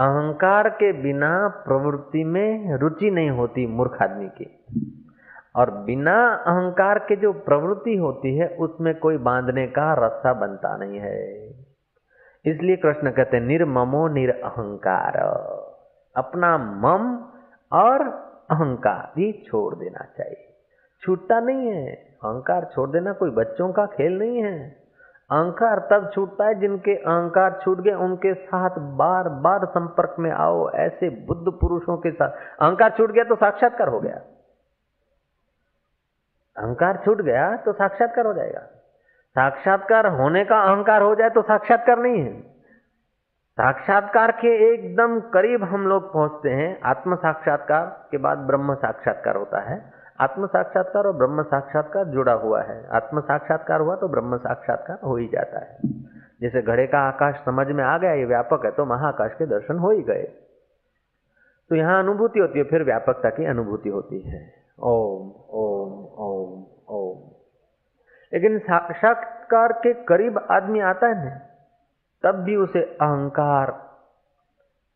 अहंकार के बिना प्रवृत्ति में रुचि नहीं होती मूर्ख आदमी की। और बिना अहंकार के जो प्रवृत्ति होती है, उसमें कोई बांधने का रास्ता बनता नहीं है। इसलिए कृष्ण कहते हैं निर्ममो निरअहकार अपना मम और अहंकार ये छोड़ देना चाहिए। छूटता नहीं है। अहंकार छोड़ देना कोई बच्चों का खेल नहीं है। अहंकार तब छूटता है जिनके अहंकार छूट गए, उनके साथ बार बार संपर्क में आओ, ऐसे बुद्ध पुरुषों के साथ। अहंकार छूट गया तो साक्षात्कार हो गया। अहंकार छूट गया तो साक्षात्कार हो जाएगा। साक्षात्कार होने का अहंकार हो जाए तो साक्षात्कार नहीं है। साक्षात्कार के एकदम करीब हम लोग पहुँचते हैं। आत्म साक्षात्कार के बाद ब्रह्म साक्षात्कार होता है। आत्म साक्षात्कार और ब्रह्म साक्षात्कार जुड़ा हुआ है। आत्म साक्षात्कार हुआ तो ब्रह्म साक्षात्कार हो ही जाता है। जैसे घड़े का आकाश समझ में आ गया, ये व्यापक है तो महाकाश के दर्शन हो ही गए। तो यहाँ अनुभूति होती है, फिर व्यापकता की अनुभूति होती है। ओम ओम ओम ओम। लेकिन साक्षात्कार के करीब आदमी आता है ना, तब भी उसे अहंकार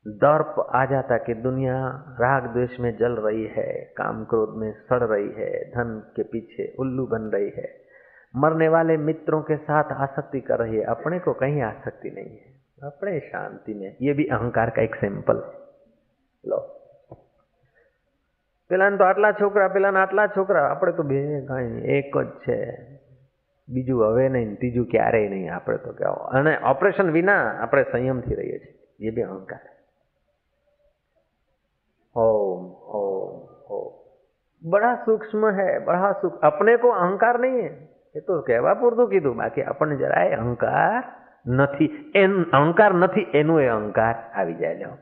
दर्प आ जाता कि दुनिया राग द्वेष में जल रही है काम क्रोध में सड़ रही है धन के पीछे उल्लू बन रही है मरने वाले मित्रों के साथ आसक्ति कर रही है अपने को कहीं आसक्ति नहीं है अपने शांति में ये भी अहंकार का एक सिंपल लो પેલાને તો આટલા છોકરા પેલાને આટલા છોકરા આપણે તો બે કાંઈ એક જ છે બીજું હવે નહીં ત્રીજું ક્યારેય નહીં આપણે તો કહેવાય અને ઓપરેશન વિના આપણે સંયમથી રહીએ છીએ એ બી અહંકાર बड़ा सूक्ष्म है बड़ा सूक्ष्म अपने को अहंकार नहीं है એ તો કહેવા પૂરતું કીધું બાકી આપણને જરાય અહંકાર નથી એન અહંકાર નથી એનું એ અહંકાર આવી જાય લો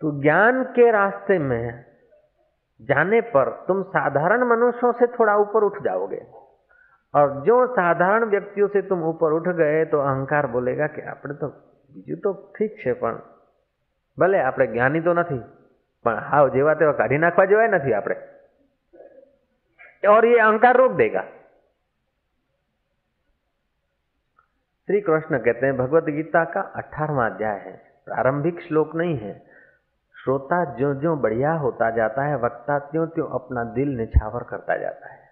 तो ज्ञान के रास्ते में जाने पर तुम साधारण मनुष्यों से थोड़ा ऊपर उठ जाओगे और जो साधारण व्यक्तियों से तुम ऊपर उठ गए तो अहंकार बोलेगा कि આપણે તો બીજું તો ઠીક છે પણ ભલે આપણે જ્ઞાની તો નથી પણ હાવ જેવા તેવા કાઢી નાખવા જેવાય નથી આપણે और ये अहंकार रोक देगा श्री कृष्ण कहते हैं भगवत गीता का अठारवा अध्याय है प्रारंभिक श्लोक नहीं है श्रोता ज्यो ज्यो बढ़िया होता जाता है वक्ता त्यों त्यों अपना दिल निछावर करता जाता है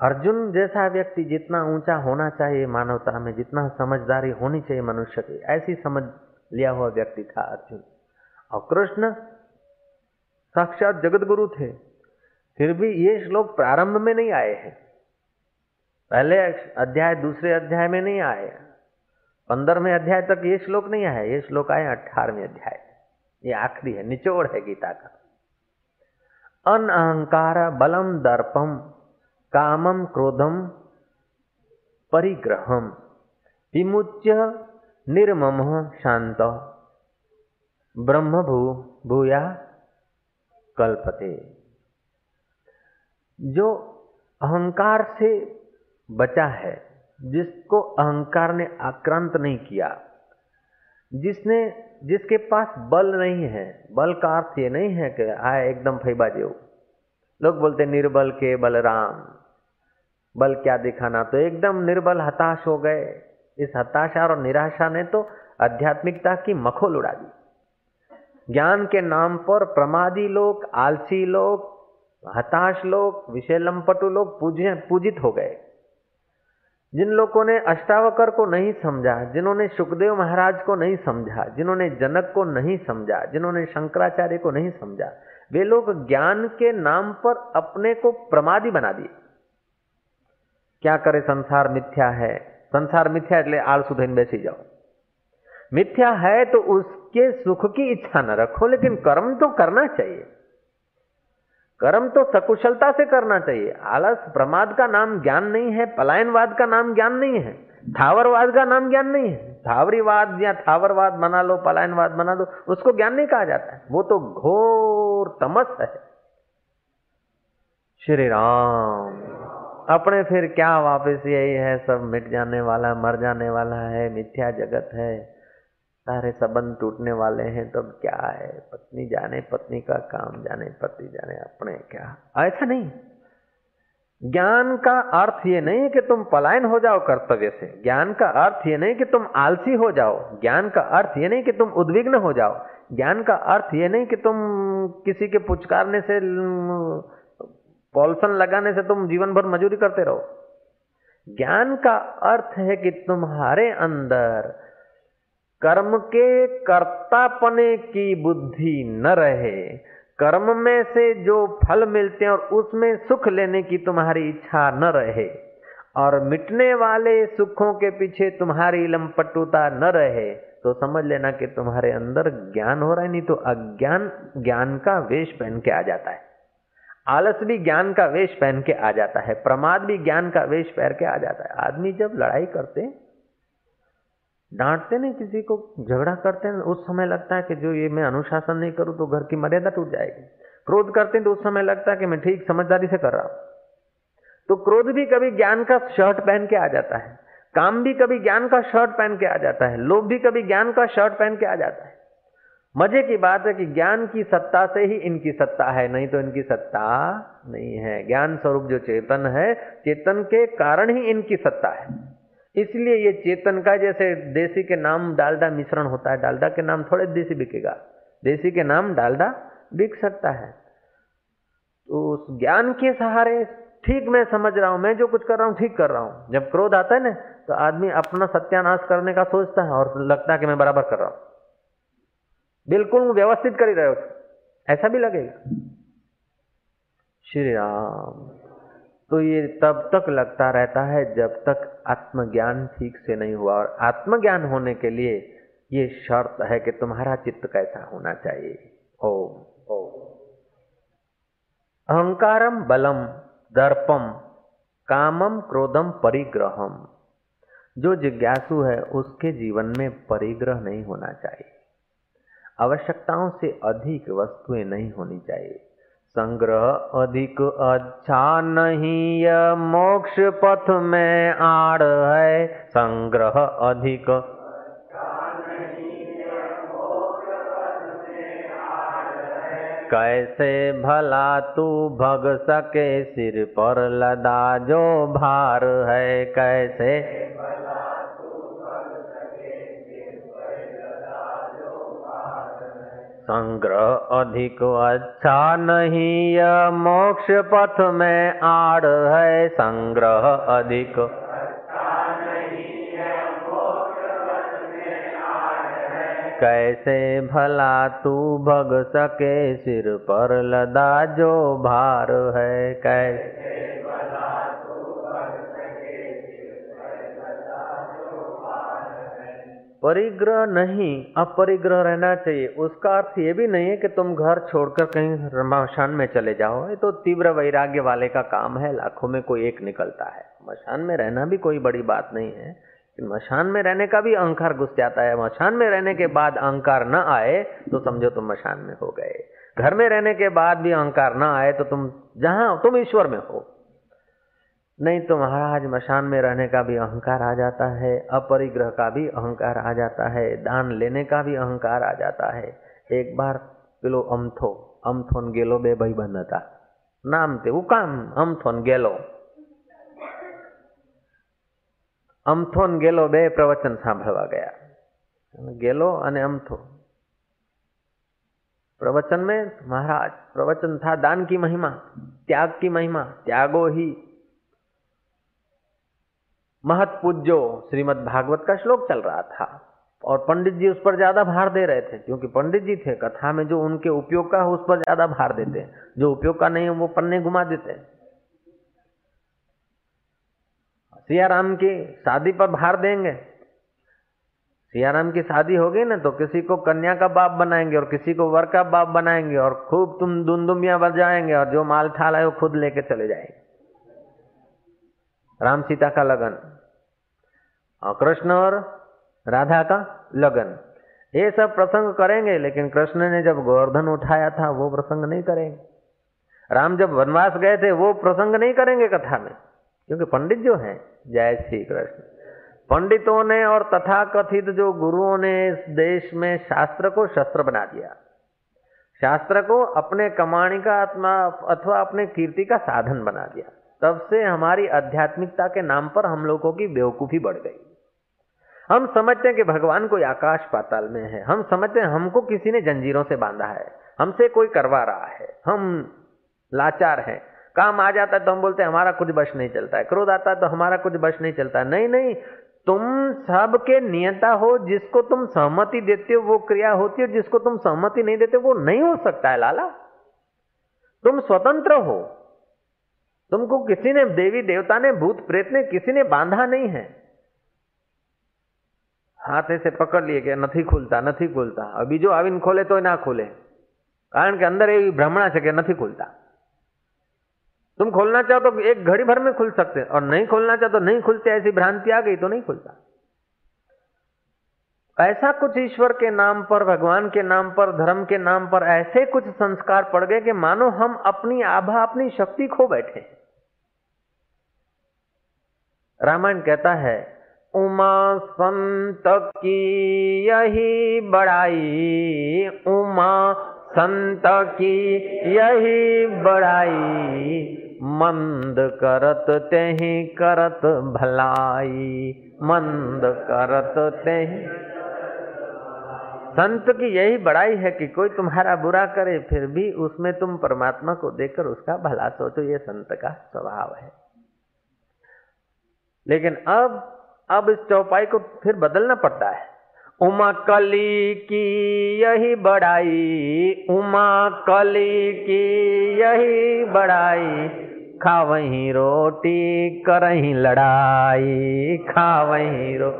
अर्जुन जैसा व्यक्ति जितना ऊंचा होना चाहिए मानवता में जितना समझदारी होनी चाहिए मनुष्य की ऐसी समझ लिया हुआ व्यक्ति था अर्जुन और कृष्ण साक्षात जगत गुरु थे। फिर भी ये श्लोक प्रारंभ में नहीं आए हैं। पहले अध्याय, दूसरे अध्याय में नहीं आए पंद्रहवें अध्याय तक ये श्लोक नहीं आया ये श्लोक आए अठारहवें अध्याय। ये आखिरी है, निचोड़ है गीता का। अन अहंकार बलम दर्पम, कामम क्रोधम, परिग्रहम। विमुच्य निर्मम शांत। ब्रह्म भू, भूया कल्पते। जो अहंकार से बचा है, जिसको अहंकार ने आक्रांत नहीं किया, जिसने, जिसके पास बल नहीं है, बल का अर्थ ये नहीं है कि आए एकदम फैबा जेव लोग बोलते, निर्बल के बलराम, बल क्या दिखाना? तो एकदम निर्बल, हताश हो गए। इस हताशा और निराशा ने तो आध्यात्मिकता की मखोल उड़ा दी। ज्ञान के नाम पर प्रमादी लोग आलसी लोग हताश लोग विषय लंपटु लोग पूजे पूजित हो गए जिन लोगों ने अष्टावकर को नहीं समझा जिन्होंने सुखदेव महाराज को नहीं समझा जिन्होंने जनक को नहीं समझा जिन्होंने शंकराचार्य को नहीं समझा वे लोग ज्ञान के नाम पर अपने को प्रमादी बना दिए क्या करे संसार मिथ्या है संसार मिथ्या એટલે આળસુ થઈને બેસી જાઓ मिथ्या है तो उसके सुख की इच्छा न रखो, लेकिन कर्म तो करना चाहिए। कर्म तो सकुशलता से करना चाहिए। आलस, प्रमाद का नाम ज्ञान नहीं है, पलायनवाद का नाम ज्ञान नहीं है, थावरवाद का नाम ज्ञान नहीं है। थावरीवाद या थावरवाद बना लो, पलायनवाद बना दो उसको ज्ञान नहीं कहा जाता है। वो तो घोर तमस है। श्री राम, अपने फिर क्या वापस यही है, सब मिट जाने वाला, मर जाने वाला है, मिथ्या जगत है। सारे संबंध टूटने वाले हैं तो क्या है? पत्नी जाने, पत्नी का काम जाने, पति जाने, अपने क्या? ऐसा नहीं। ज्ञान का अर्थ ये नहीं है कि तुम पलायन हो जाओ कर्तव्य से। ज्ञान का अर्थ ये नहीं कि तुम आलसी हो जाओ। ज्ञान का अर्थ ये नहीं कि तुम उद्विग्न हो जाओ। ज्ञान का अर्थ ये नहीं कि तुम किसी के पुचकारने से, पॉल्सन लगाने से तुम जीवन भर मजूरी करते रहो। ज्ञान का अर्थ है कि तुम्हारे अंदर कर्म के कर्तापने की बुद्धि न रहे। कर्म में से जो फल मिलते हैं और उसमें सुख लेने की तुम्हारी इच्छा न रहे। और मिटने वाले सुखों के पीछे तुम्हारी लंपटुता न रहे। तो समझ लेना कि तुम्हारे अंदर ज्ञान हो रहा है, नहीं तो अज्ञान, ज्ञान का वेश पहन के आ जाता है। आलस भी ज्ञान का वेश पहन के आ जाता है, प्रमाद भी ज्ञान का वेश पहन के आ जाता है। आदमी जब लड़ाई करते डांटते नहीं, किसी को झगड़ा करते हैं, उस समय लगता है कि जो ये मैं अनुशासन नहीं करूँ तो घर की मर्यादा टूट जाएगी। क्रोध करते हैं तो उस समय लगता है कि मैं ठीक समझदारी से कर रहा हूँ। तो क्रोध भी कभी ज्ञान का शर्ट पहन के आ जाता है, काम भी कभी ज्ञान का शर्ट पहन के आ जाता है, लोभ भी कभी ज्ञान का शर्ट पहन के आ जाता है। मज़े की बात है कि ज्ञान की सत्ता से ही इनकी सत्ता है, नहीं तो इनकी सत्ता नहीं है। ज्ञान स्वरूप जो चेतन है, चेतन के कारण ही इनकी सत्ता है। इसलिए ये चेतन का जैसे देसी के नाम डालडा मिश्रण होता है, डालडा के नाम थोड़े देसी बिकेगा। देसी के नाम डालडा बिक सकता है। तो उस ज्ञान के सहारे ठीक मैं समझ रहा हूँ, मैं जो कुछ कर रहा हूँ, ठीक कर रहा हूँ। जब क्रोध आता है ना तो आदमी अपना सत्यानाश करने का सोचता है और लगता है कि मैं बराबर कर रहा हूँ। बिल्कुल व्यवस्थित कर ही रहे हो। ऐसा भी लगेगा। श्री राम। तो ये तब तक लगता रहता है जब तक आत्मज्ञान ठीक से नहीं हुआ और आत्मज्ञान होने के लिए ये शर्त है कि तुम्हारा चित्त कैसा होना चाहिए। ओम ओम। अहंकारम बलम, दर्पम, कामम क्रोधम, परिग्रहम। जो जिज्ञासु है, उसके जीवन में परिग्रह नहीं होना चाहिए। आवश्यकताओं से अधिक वस्तुएँ नहीं होनी चाहिए। संग्रह अधिक अच्छा नहीं, यह मोक्ष पथ में आड़ है। संग्रह अधिक कैसे भला तू भग सके, सिर पर लदा जो भार है, कैसे संग्रह अधिक अच्छा नहीं, यह मोक्ष पथ में आड़ है। संग्रह अधिक कैसे भला तू भग सके सिर पर लदा जो भार है? कैसे परिग्रह नहीं, अपरिग्रह रहना चाहिए। उसका अर्थ ये भी नहीं है कि तुम घर छोड़कर कहीं मशान में चले जाओ। ये तो तीव्र वैराग्य वाले का काम है, लाखों में कोई एक निकलता है। मशान में रहना भी कोई बड़ी बात नहीं है। मशान में रहने का भी अहंकार घुस जाता है। मशान में रहने के बाद अहंकार न आए तो समझो तुम मशान में हो गए। घर में रहने के बाद भी अहंकार न आए तो तुम जहाँ, तुम ईश्वर में हो। नहीं तो महाराज मशान में रहने का भी अहंकार आ जाता है अपरिग्रह का भी अहंकार आ जाता है दान लेने का भी अहंकार आ जाता है एक बार પેલો અમથો અમથોન ગેલો બે ભાઈબંધ હતા નામ તે કામ અમથોન ગેલો અમથોન ગેલો બે પ્રવચન સાંભળવા ગયા गेलो અને अमथो प्रवचन में महाराज प्रवचन था दान की महिमा त्याग की महिमा त्यागो ही महत पूज्यो श्रीमद भागवत का श्लोक चल रहा था। और पंडित जी उस पर ज़्यादा भार दे रहे थे, क्योंकि पंडित जी थे कथा में जो उनके उपयोग का, उस पर ज़्यादा भार देते हैं। जो उपयोग का नहीं है वो पन्ने घुमा देते सियाराम की शादी पर भार देंगे। सियाराम की शादी होगी ना तो किसी को कन्या का बाप बनाएँगे और किसी को वर का बाप बनाएँगे और खूब तुम दुमदुमिया बजाएँगे और जो माल ठाल है वो खुद लेके चले जाएँगे। राम सीता का लगन, और कृष्ण और राधा का लगन। ये सब प्रसंग करेंगे, लेकिन कृष्ण ने जब गोवर्धन उठाया था, वो प्रसंग नहीं करेंगे। राम जब वनवास गए थे, वो प्रसंग नहीं करेंगे कथा में, क्योंकि पंडित जो है, जय श्री कृष्ण। पंडितों ने और तथा कथित जो गुरुओं ने इस देश में शास्त्र को शस्त्र बना दिया, शास्त्र को अपने कमाणी का आत्मा अथवा अपने कीर्ति का साधन बना दिया तब से हमारी आध्यात्मिकता के नाम पर हम लोगों की बेवकूफ़ी बढ़ गई। हम समझते हैं कि भगवान कोई आकाश पाताल में है। हम समझते हैं हमको किसी ने जंजीरों से बांधा है। हमसे कोई करवा रहा है। हम लाचार हैं। काम आ जाता है तो हम बोलते हैं, हमारा कुछ बश नहीं चलता है। क्रोध आता है तो हमारा कुछ बश नहीं चलता नहीं नहीं, तुम सबके नियता हो, जिसको तुम सहमति देते हो, वो क्रिया होती है। जिसको तुम सहमति नहीं देते, वो नहीं हो सकता है, लाला। तुम स्वतंत्र हो। तुमको किसी ने देवी देवता ने भूत प्रेत ने किसी ने बांधा नहीं है हाथ ऐसे पकड़ लिए કે નથી ખુલતા નથી ખુલતા બીજો આવીને ખોલે તોય ના ખુલે કારણ કે અંદર એવી ભ્રમણા છે કે નથી ખુલતા तुम खोलना चाहो तो एक घड़ी भर में खुल सकते और नहीं खोलना चाहो तो नहीं खुलते ऐसी भ्रांति आ गई तो नहीं खुलता ऐसा कुछ ईश्वर के नाम पर भगवान के नाम पर धर्म के नाम पर ऐसे कुछ संस्कार पड़ गए कि मानो हम अपनी आभा अपनी शक्ति खो बैठे रामायण कहता है, उमा संत की यही बड़ाई, उमा संत की यही बड़ाई, मंद करत तेहि करत भलाई, मंद करत तेहि संत की यही बड़ाई है कि कोई तुम्हारा बुरा करे, फिर भी उसमें तुम परमात्मा को देखकर उसका भला सोचो, ये संत का स्वभाव है। लेकिन अब अब इस चौपाई को फिर बदलना पड़ता है। उमा कली की यही बड़ाई, उमा कली की यही बड़ाई, खा वही रोटी करही लड़ाई, खा वही रो,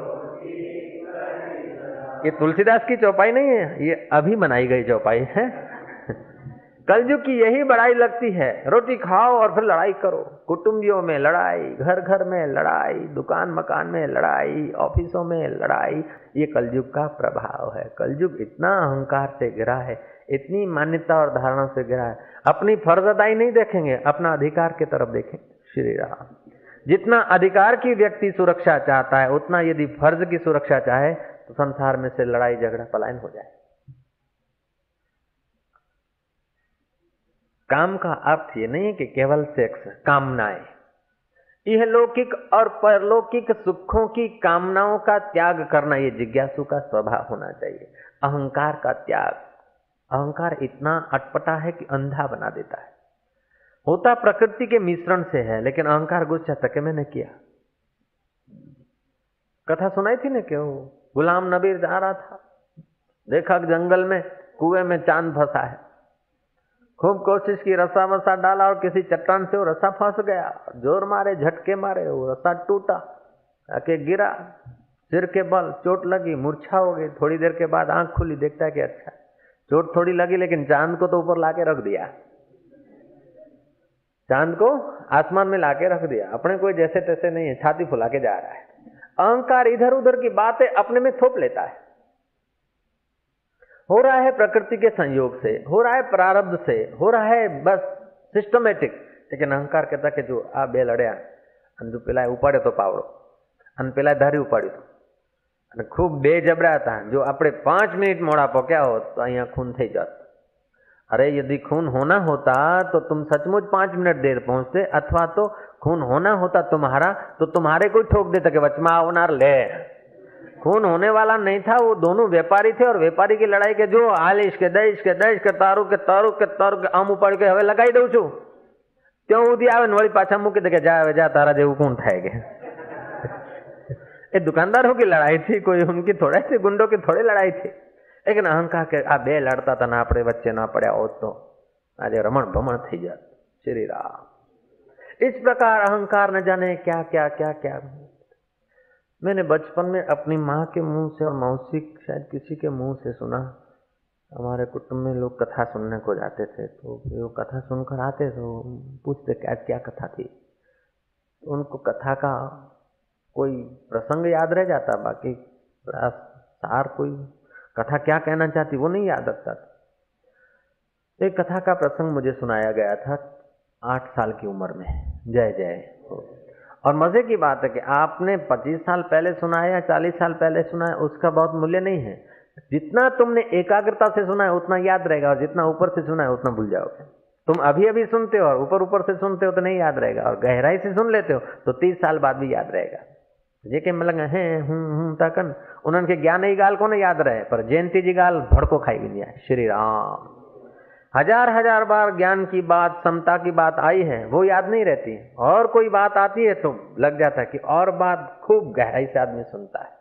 ये तुलसीदास की चौपाई नहीं है, ये अभी बनाई गई चौपाई है। कलयुग की यही बड़ाई लगती है। रोटी खाओ और फिर लड़ाई करो। कुटुंबियों में लड़ाई घर घर में लड़ाई दुकान मकान में लड़ाई, ऑफिसों में लड़ाई, ये कलयुग का प्रभाव है। कलयुग इतना अहंकार से गिरा है, इतनी मान्यता और धारणा से गिरा है। अपनी फर्जदाई नहीं देखेंगे, अपना अधिकार की तरफ़ देखेंगे। श्री राम। जितना अधिकार की व्यक्ति सुरक्षा चाहता है, उतना यदि फ़र्ज़ की सुरक्षा चाहे तो संसार में से लड़ाई झगड़ा पलायन हो जाए। काम का अर्थ ये नहीं है कि केवल सेक्स कामनाएँ। यह लौकिक और परलौकिक सुखों की कामनाओं का त्याग करना, ये जिज्ञासु का स्वभाव होना चाहिए। अहंकार का त्याग। अहंकार इतना अटपटा है कि अंधा बना देता है। होता प्रकृति के मिश्रण से है, लेकिन अहंकार गुस्सा तक मैंने किया। कथा सुनाई थी ना क्यों? गुलाम नबीर जा रहा था। देखा जंगल में, कुएँ में चाँद फंसा है। खूब कोशिश की, रस्सा वसा डाला और किसी चट्टान से वो रस्सा फंस गया। ज़ोर मारे, झटके मारे, वो रस्सा टूटा आके गिरा, सिर के बल चोट लगी, मूर्छा हो गई। थोड़ी देर के बाद आँख खुली, देखता है कि अच्छा चोट थोड़ी लगी, लेकिन चाँद को तो ऊपर लाके रख दिया। चाँद को आसमान में लाके रख दिया। अपने कोई जैसे तैसे नहीं है, छाती फुला के जा रहा है। अहंकार इधर उधर की बातें अपने में थोप लेता है। हो रहा है प्रकृति के संयोग से हो रहा है प्रारब्ध से हो रहा है बस सिस्टमेटिक लेकिन अहंकार कहता कि जो आ બે લડ્યા અને જો પેલા ઉપાડે તો પાવડો અને પેલા ધારી ઉપાડ્યું અને ખૂબ બે જબરા હતા જો આપણે પાંચ मिनट मोड़ा पक्या हो तो અહીંયા खून થઈ जात अरे यदि खून होना होता तो तुम सचमुच पांच मिनट देर पहुंचते अथवा तो खून होना होता तुम्हारा तो तुम्हारे कोई ठोक देता कि वचमा आवनार ले खून होने वाला नहीं था वो दोनों व्यापारी थे और व्यापारी की लड़ाई के जो आलिश के दईश के दईश के तारू के तारू के तारू के આમ ઉપાડ કે હવે લગાવી દઉં છું ત્યાં સુધી આવે ને વળી પાછા મૂકી દે કે જા હવે જા તારા જેવું કોણ થાય કે એ દુકાનદારોं की लड़ाई थी कोई उनकी थोड़ा सी गुंडों की थोड़ी लड़ाई थी लेकिन अहंकार के આ બે લડતા હતા ને આપણે વચ્ચે ના પડ્યા હોત તો આજે રમણ ભમણ થઈ જાત શ્રી રામ इस प्रकार अहंकार न जाने क्या क्या क्या क्या मैंने बचपन में अपनी माँ के मुँह से और मौसी शायद किसी के मुँह से सुना। हमारे कुटुंब में लोग कथा सुनने को जाते थे तो वो कथा सुनकर आते तो पूछते, क्या क्या कथा थी? तो उनको कथा का कोई प्रसंग याद रह जाता, बाकी सार कोई कथा क्या कहना चाहती वो नहीं याद रखता था। एक कथा का प्रसंग मुझे सुनाया गया था आठ साल की उम्र में। जय जय। और मज़े की बात है कि आपने पच्चीस साल पहले सुना है या चालीस साल पहले सुना है, उसका बहुत मूल्य नहीं है। जितना तुमने एकाग्रता से सुना है, उतना याद रहेगा, और जितना ऊपर से सुना है, उतना भूल जाओगे। तुम अभी अभी सुनते हो, और ऊपर ऊपर से सुनते हो तो नहीं याद रहेगा, और गहराई से सुन लेते हो तो तीस साल बाद भी याद रहेगा। जेके मलंग हैं, हूँ हूँ तकन, उन्हनि ज्ञान जी ॻाल्हि कोन यादि रहे, पर जयंती जी ॻाल्हि भड़को खाई वेंदी आहे श्री राम। हज़ार हज़ार बार ज्ञान की बात, समता की बात आई है, वो याद नहीं रहती। और कोई बात आती है तो लग जाता है कि और बात खूब गहराई से आदमी सुनता है।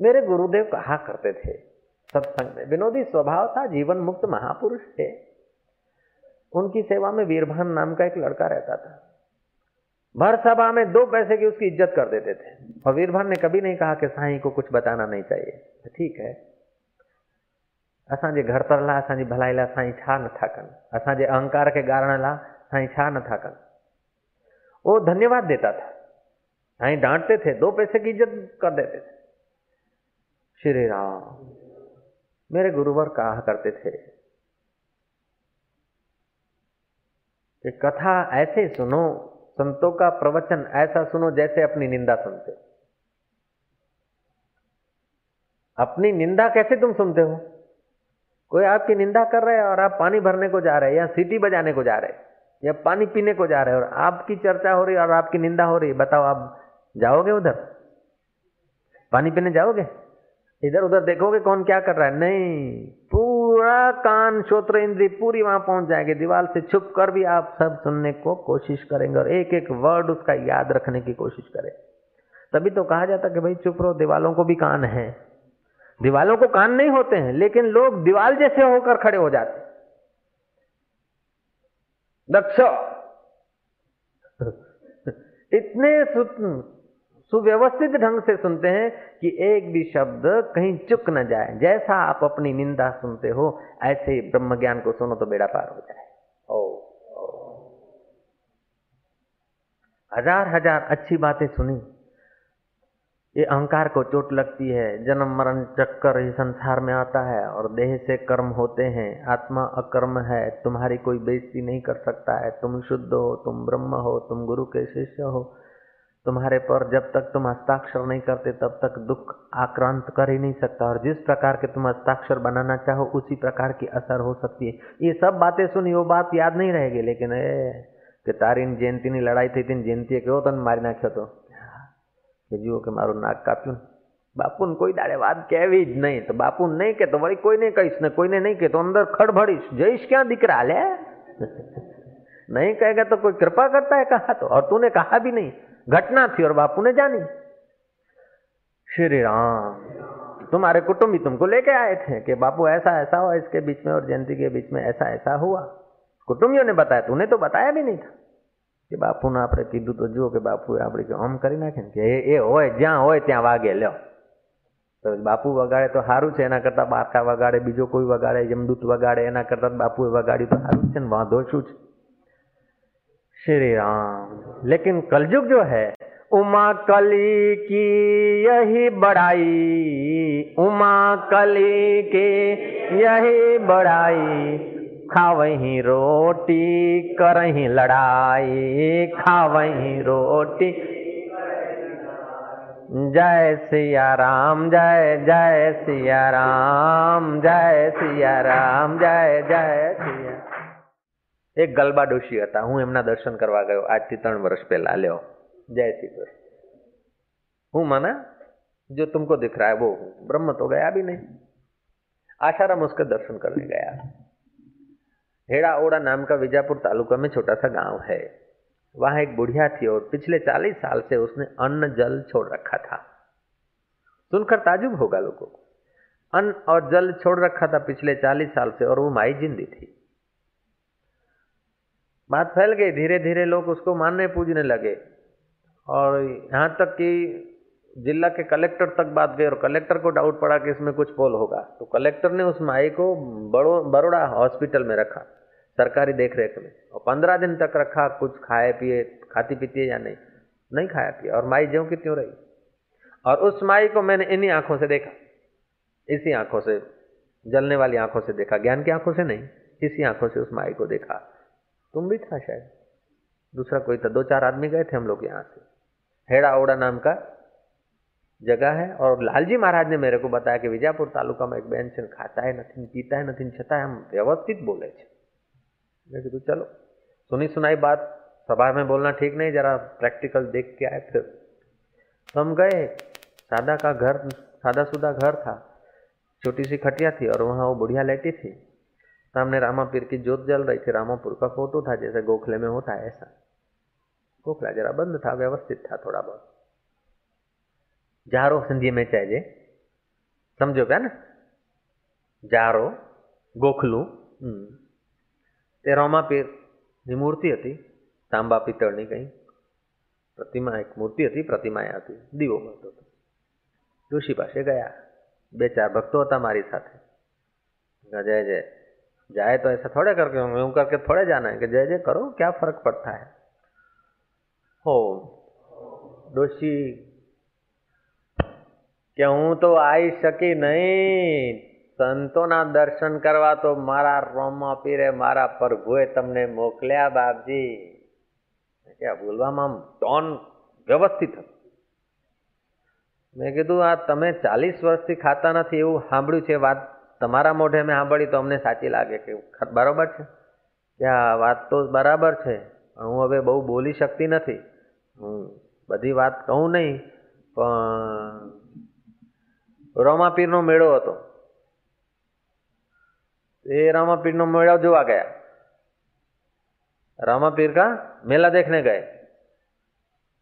मेरे गुरुदेव कहा करते थे, सत्संग में, विनोदी स्वभाव था, जीवन मुक्त महापुरुष थे। उनकी सेवा में वीरभान नाम का एक लड़का रहता था। भर सभा में दो पैसे की उसकी इज़्ज़त कर देते थे। और वीरभान ने कभी नहीं कहा कि साई को कुछ बताना नहीं चाहिए। ठीक है असांजे घर पर ला, असांजी भलाई लाइ साईं छा नथा कनि। असांजे अहंकार के गारण ला साईं छा नथा कनि। वो धन्यवाद देता था। साईं डांटते थे, दो पैसे की इज़्ज़त कर देते थे। श्री राम, मेरे गुरुवर कहा करते थे कि कथा ऐसे सुनो, संतों का प्रवचन ऐसा सुनो जैसे अपनी निंदा सुनते अपनी निंदा कैसे तुम सुनते हो? कोई आपकी निंदा कर रहे हैं और आप पानी भरने को जा रहे हैं या सीटी बजाने को जा रहे हैं या पानी पीने को जा रहे हैं और आपकी चर्चा हो रही है और आपकी निंदा हो रही है, बताओ आप जाओगे उधर? पानी पीने जाओगे? इधर उधर देखोगे कौन क्या कर रहा है? नहीं, पूरा कान श्रोत्र इंद्री पूरी वहाँ पहुँच जाएँगे, दीवार से छुप कर भी आप सब सुनने को कोशिश करेंगे और एक एक वर्ड उसका याद रखने की कोशिश करें। तभी तो कहा जाता कि भाई चुप रहो दीवालों को भी कान है। दीवालों को कान नहीं होते हैं लेकिन लोग दीवाल जैसे होकर खड़े हो जाते दक्ष। इतने सुव्यवस्थित ढंग से सुनते हैं कि एक भी शब्द कहीं चुक न जाए। जैसा आप अपनी निंदा सुनते हो ऐसे ब्रह्म ज्ञान को सुनो तो बेड़ा पार हो जाए। ओ, ओ। हज़ार हज़ार अच्छी बातें सुनी। ये अहंकार को चोट लगती है जन्म मरण चक्कर इस संसार में आता है और देह से कर्म होते हैं आत्मा अकर्म है तुम्हारी कोई बेइज्जती नहीं कर सकता है तुम शुद्ध हो तुम ब्रह्म हो तुम गुरु के शिष्य हो तुम्हारे पर जब तक तुम हस्ताक्षर नहीं करते तब तक दुख आक्रांत कर ही नहीं सकता और जिस प्रकार के तुम हस्ताक्षर बनाना चाहो उसी प्रकार की असर हो सकती है ये सब बातें सुनी वो बात याद नहीं रहेगी लेकिन ए કે તારીની જયંતીની લડાઈ થઈ હતી જયંતીએ કેવો તને મારી નાખ્યો હતો કે જુઓ કે મારું નાક કાપ્યું બાપુને કોઈ દાડે વાત કહેવી જ નહીં તો બાપુને નહીં કે તો વળી કોઈને કહીશ ને કોઈને નહીં કે તો અંદર ખડભડીશ જઈશ ક્યાં દીકરા લે नहीं कहेगा तो कोई कृपा करता है कहा तो और तूने कहा भी नहीं घटना थी और बापू ने जानी श्री राम तुम्हारे कुटुंबी तुमको लेके आए थे कि बापू ऐसा ऐसा हुआ इसके बीच में और जयंती के बीच में ऐसा ऐसा हुआ कुटुंबियों ने बताया तूने तो बताया भी नहीं था કે બાપુને આપણે કીધું તો જુઓ કે બાપુએ આપણે કે આમ કરી નાખે ને કે એ હોય જ્યાં હોય ત્યાં વાગે લ્યો તો બાપુ વગાડે તો સારું છે એના કરતાં બારકા વગાડે બીજો કોઈ વગાડે જમદૂત વગાડે એના કરતાં બાપુએ વગાડ્યું તો સારું છે ને વાંધો શું છે श्री राम लेकिन कलयुग जो है उमा कली की यही बड़ाई उमा कली की यही बड़ाई खावही रोटी करही लड़ाई खावही रोटी जय सिया राम जय जय सिया राम जय सिया राम जय जय सिया એક ગલબા ડોશી હતા હું એમના દર્શન કરવા ગયો આજથી ત્રણ વર્ષ પહેલા લ્યો जय श्री कृष्ण हूँ माना जो तुमको दिख रहा है वो हूँ ब्रह्म तो गया भी नहीं आशाराम उसके दर्शन करने गया हेड़ा ओड़ा नाम का विजापुर तालुका में छोटा सा गाँव है। वहाँ एक बुढ़िया थी और पिछले चालीस साल से उसने अन्न, जल छोड़ रखा था। सुनकर ताजुब होगा लोगों को। अन्न और जल छोड़ रखा था पिछले चालीस साल से और वो माई जिंदी थी। बात फैल गई। धीरे धीरे लोग उसको मानने पूजने लगे और यहाँ तक कि जिला के कलेक्टर तक बात गई और कलेक्टर को डाउट पड़ा कि इसमें कुछ पोल होगा। तो कलेक्टर ने उस माई को बड़ो बड़ोड़ा हॉस्पिटल में रखा, सरकारी देख रेख में। और पंद्रह दिन तक रखा, कुछ खाए पिए, खाती पीती है या नहीं? नहीं खाया पिया। और माई ज्यों की त्यों रही। और उस माई को मैंने इन्हीं आँखों से देखा। इसी आँखों से, जलने वाली आँखों से देखा। ज्ञान की आँखों से नहीं, इसी आँखों से उस माई को देखा। तुम भी था शायद। दूसरा कोई था। दो चार आदमी गए थे हम लोग यहाँ से। हेड़ा ओड़ा नाम का जगह है और लालजी महाराज ने मेरे को बताया कि विजापुर तालुका में एक બેન છે ખાતા है નથી પીતા है નથી છતાં આમ વ્યવસ્થિત બોલે છે मैं तो चलो सुनी सुनाई बात सभा में बोलना ठीक नहीं जरा प्रैक्टिकल देख के आए फिर तो हम गए सादा का घर सादा सुदा घर था छोटी सी खटिया थी और वहाँ वो बुढ़िया लेटी थी सामने रामापीर की जोत जल रही थी रामापुर का फोटो था जैसे गोखले में होता है ऐसा गोखला जरा बंद था व्यवस्थित था थोड़ा बहुत जारो सिंधी में चाहिए समझो क्या ना जारो गोखलू તે રોમાપીરની મૂર્તિ હતી તાંબા પિત્તળની કંઈ પ્રતિમા એક મૂર્તિ હતી પ્રતિમા હતી દીવો મળતો હતો જોશી પાસે ગયા બે ચાર ભક્તો હતા મારી સાથે जय जय जाए तो ऐसा थोड़े करके यूं करके थोड़े जाना है कि जय जय करो क्या फर्क पड़ता है हो ડોશી કે હું તો આવી શકી નહીં. સંતોના દર્શન કરવા તો મારા રોમમાં પીરે મારા પ્રભુએ તમને મોકલ્યા બાપજી. કે બોલવામાં ટોન વ્યવસ્થિત હતું. મેં કીધું, આ તમે ચાલીસ વર્ષથી ખાતા નથી એવું સાંભળ્યું છે, વાત તમારા મોઢે મેં સાંભળી, તો અમને સાચી લાગે કે બરાબર છે. કે આ વાત તો બરાબર છે હું હવે બહુ બોલી શકતી નથી. હું બધી વાત કહું નહીં, પણ રોમાપીરનો મેળો હતો એ रामापीर मेला जोआ गया रामापीर का मेला देखने गए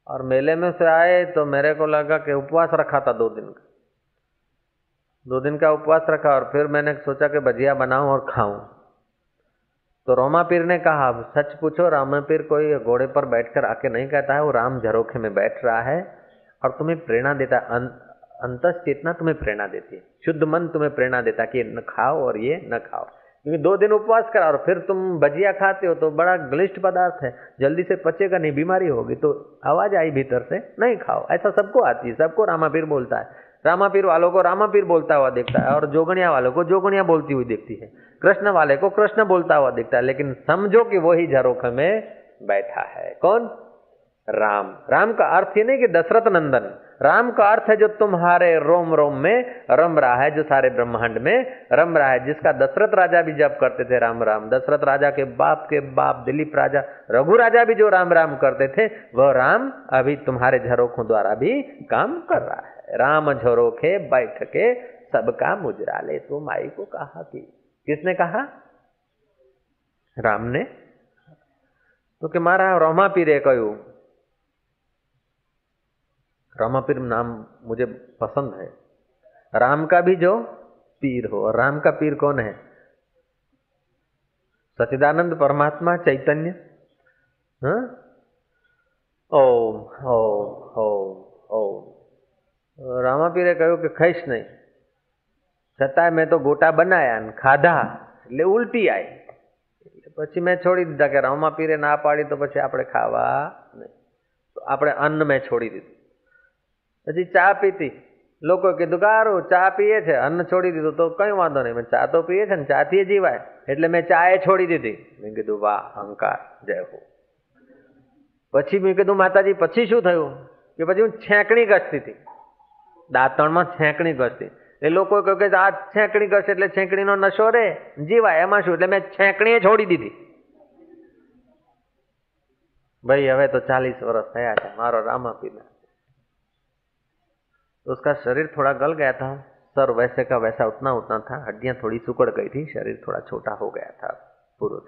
और मेले में से आए तो मेरे को लगा कि उपवास रखा था दो दिन का दो दिन का उपवास रखा और फिर मैंने सोचा कि भजिया बनाऊं और खाऊं तो रोमा पीर ने कहा सच पूछो रामा पीर कोई घोड़े पर बैठकर आके नहीं कहता है वो राम झरोखे में बैठ रहा है और तुम्हें प्रेरणा देता अंत चेतना तुम्हें प्रेरणा देती है। शुद्ध मन तुम्हें प्रेरणा देता कि न खाओ और ये न खाओ। क्योंकि दो दिन उपवास करा और फिर तुम भजिया खाते हो तो बड़ा गलिष्ठ पदार्थ है। जल्दी से पचेगा नहीं, बीमारी होगी तो आवाज़ आई भीतर से, नहीं खाओ। ऐसा सबको आती है, सबको रामापीर बोलता है। रामापीर वालों को रामापीर बोलता हुआ देखता है और जोगणिया वालों को जोगणिया बोलती हुई देखती है। कृष्ण वाले को कृष्ण बोलता हुआ दिखता है, लेकिन समझो कि वही झरोख में बैठा है। कौन? राम। राम का अर्थ ये नहीं कि दशरथ नंदन। राम का अर्थ है जो तुम्हारे रोम रोम में रम रहा है, जो सारे ब्रह्मांड में रम रहा है, जिसका दशरथ राजा भी जब करते थे राम राम। दशरथ राजा के बाप के बाप, दिलीप राजा, रघु राजा भी जो राम राम करते थे वह राम अभी तुम्हारे झरोखों द्वारा भी काम कर रहा है। राम झरोखे बैठ के सबका मुजरा ले तो माई को कहा कि? किसने कहा? राम ने। तो कि मारा, रोमा पीरे कहू रामापीर नाम मुझे पसंद है राम का भी जो पीर हो और राम का पीर कौन है सचिदानंद परमात्मा चैतन्य ओम ओम ओम ओम રામાપીરે કહ્યું કે ખાઈશ નહીં છતાંય મેં તો ગોટા બનાયા ને ખાધા એટલે ઉલટી આવી એટલે પછી મેં છોડી દીધા કે રામાપીરે ના પાડી તો પછી આપણે ખાવા નહીં તો આપણે અન્ન મેં છોડી દીધું પછી ચા પીતી. લોકો કીધું ગારું ચા પીએ છે, અન્ન છોડી દીધું. તો કઈ વાંધો નહીં. ચા તો પીએ છે ને ચાથી જીવાય. એટલે મેં ચા એ છોડી દીધી. મેં કીધું, વાહ, અહંકાર. જય હો. પછી મેં કીધું, માતાજી, પછી શું થયું? કે પછી હું છેંકણી ઘસતી હતી. દાંતણમાં છેંકણી ઘસતી. એ લોકો કહ્યું કે આ છેંકણી ઘસે એટલે છેંકણીનો નશો રે. જીવાય. એમાં શું? એટલે મેં છેંકણીએ છોડી દીધી. ભાઈ, હવે તો ચાલીસ વર્ષ થયા છે. મારો રામા પીના तो उसका शरीर थोड़ा गल गया था। सर वैसे का वैसा उतना उतना था। हड्डियाँ थोड़ी सुकड़ गई थी। शरीर थोड़ा छोटा हो गया था पूर्व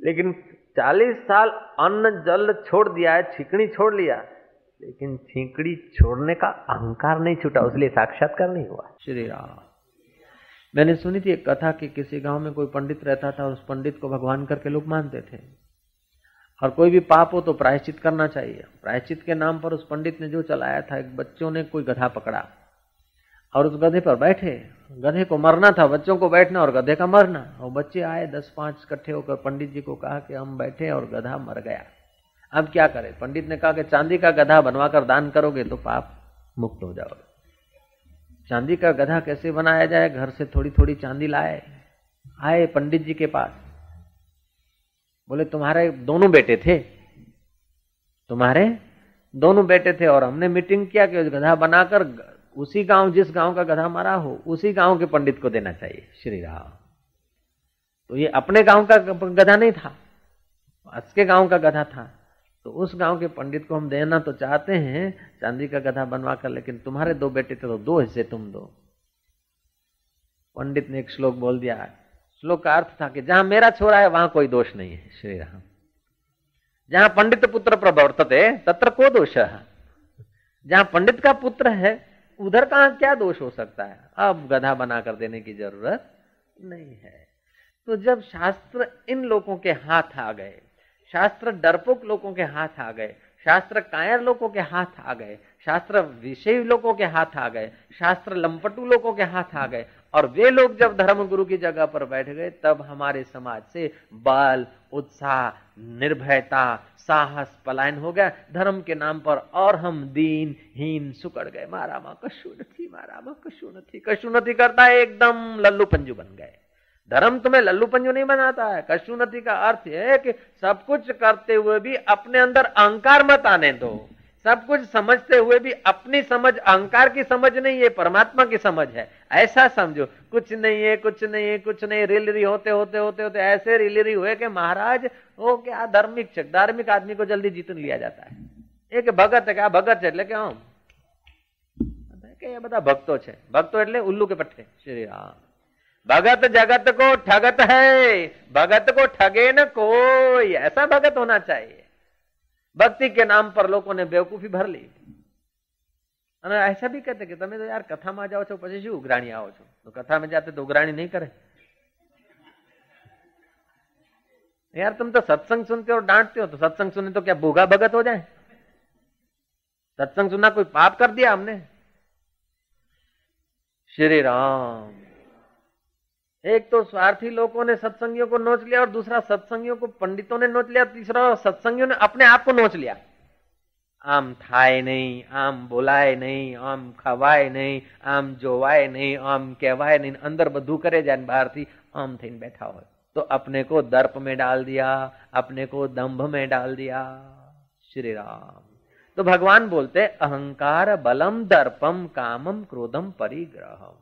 लेकिन चालीस साल अन्न जल छोड़ दिया है, छिकड़ी छोड़ लिया। लेकिन छींकड़ी छोड़ने का अहंकार नहीं छूटा, उसलिए साक्षात्कार नहीं हुआ। श्री राम। मैंने सुनी थी एक कथा कि किसी गाँव में कोई पंडित रहता था और उस पंडित को भगवान करके लोग मानते थे। और कोई भी पाप हो तो प्रायश्चित करना चाहिए। प्रायश्चित के नाम पर उस पंडित ने जो चलाया था, एक बच्चों ने कोई गधा पकड़ा और उस गधे पर बैठे। गधे को मरना था, बच्चों को बैठना और गधे का मरना। और बच्चे आए दस पाँच इकट्ठे होकर पंडित जी को कहा कि हम बैठे और गधा मर गया। अब क्या करें? पंडित ने कहा कि चांदी का गधा बनवाकर दान करोगे तो पाप मुक्त हो जाओगे। चांदी का गधा कैसे बनाया जाए? घर से थोड़ी थोड़ी चांदी लाए। आए पंडित जी के पास। बोले, तुम्हारे दोनों बेटे थे। तुम्हारे दोनों बेटे थे और हमने मीटिंग किया कि गधा बनाकर उसी गाँव, जिस गाँव का गधा मारा हो, उसी गाँव के पंडित को देना चाहिए। श्री राम। तो ये अपने गाँव का गधा नहीं था पास के गाँव का गधा था। तो उस गाँव के पंडित को हम देना तो चाहते हैं, चांदी का गधा बनवा कर लेकिन तुम्हारे दो बेटे थे तो दो हिस्से तुम दो। पंडित ने एक श्लोक बोल दिया श्लोक का अर्थ था कि जहाँ मेरा छोरा है, वहाँ कोई दोष नहीं है, श्री राम। जहाँ पंडित पुत्र प्रवर्तते, तत्र को दोष है? जहाँ पंडित का पुत्र है, उधर कहा क्या दोष हो सकता है? अब गधा बनाकर देने की ज़रूरत नहीं है। तो जब शास्त्र इन लोगों के हाथ आ गए, शास्त्र डरपोक लोगों के हाथ आ गए, शास्त्र कायर लोगों के हाथ आ गए, शास्त्र विषय लोगों के हाथ आ गए, शास्त्र लंपटू लोगों के हाथ आ गए और वे लोग जब धर्म गुरु की जगह पर बैठ गए, तब हमारे समाज से बल, उत्साह, निर्भयता, साहस पलायन हो गया। धर्म के नाम पर और हम दीन हीन सुकड़ गए। मारा माँ, कशु थी, मारा माँ, कशु थी, कशु करता एकदम लल्लू पंजू बन गए। धर्म तुम्हें लल्लू पंजू नहीं बनाता है। कशु कशुनति का अर्थ है कि सब कुछ करते हुए भी अपने अंदर अहंकार मत आने दो। सब कुछ समझते हुए भी अपनी समझ अहंकार की समझ नहीं है परमात्मा की समझ है ऐसा समझो कुछ नहीं है कुछ नहीं है कुछ नहीं रिलरी होते होते होते होते ऐसे रिलरी हुए कि महाराज वो क्या धार्मिक धार्मिक आदमी को जल्दी जीत लिया जाता है एक भगत है क्या भगत है એટલે કે આમ કે એ બધા ભક્તો છે ભક્તો એટલે ઉલ્લુ કે પઠ્ઠે શ્રી રામ भगत जगत को ठगत है भगत को ठगे न कोई ऐसा भगत होना चाहिए ભક્તિ કે નામ પર લોકોને બેવકૂફી ભર લી અને ऐसा भी कहते कि તમે તો યાર કથામાં જાઓ છો પછી શું ઉઘરાણી આવો છો તો કથામાં જાતે તો ઉઘરાણી नहीं करे यार तुम तो सत्संग सुनते हो डांटते हो तो सत्संग सुने तो क्या भूगा भगत हो जाए सत्संग सुनना कोई पाप कर दिया हमने श्री राम एक तो स्वार्थी लोगों ने सत्संगियों को नोच लिया और दूसरा सत्संगियों को पंडितों ने नोच लिया, तीसरा सत्संगियों ने अपने आप को नोच लिया। आम थाए नहीं, आम बोलाए नहीं, आम खवाए नहीं, आम जोवाए नहीं, आम कहवाए नहीं, अंदर बधु करे जान बाहर थी, आम थी बैठा हो तो अपने को दर्प में डाल दिया, अपने को दंभ में डाल दिया। श्री राम। तो भगवान बोलते, अहंकार बलम दर्पम कामम क्रोधम परिग्रहम।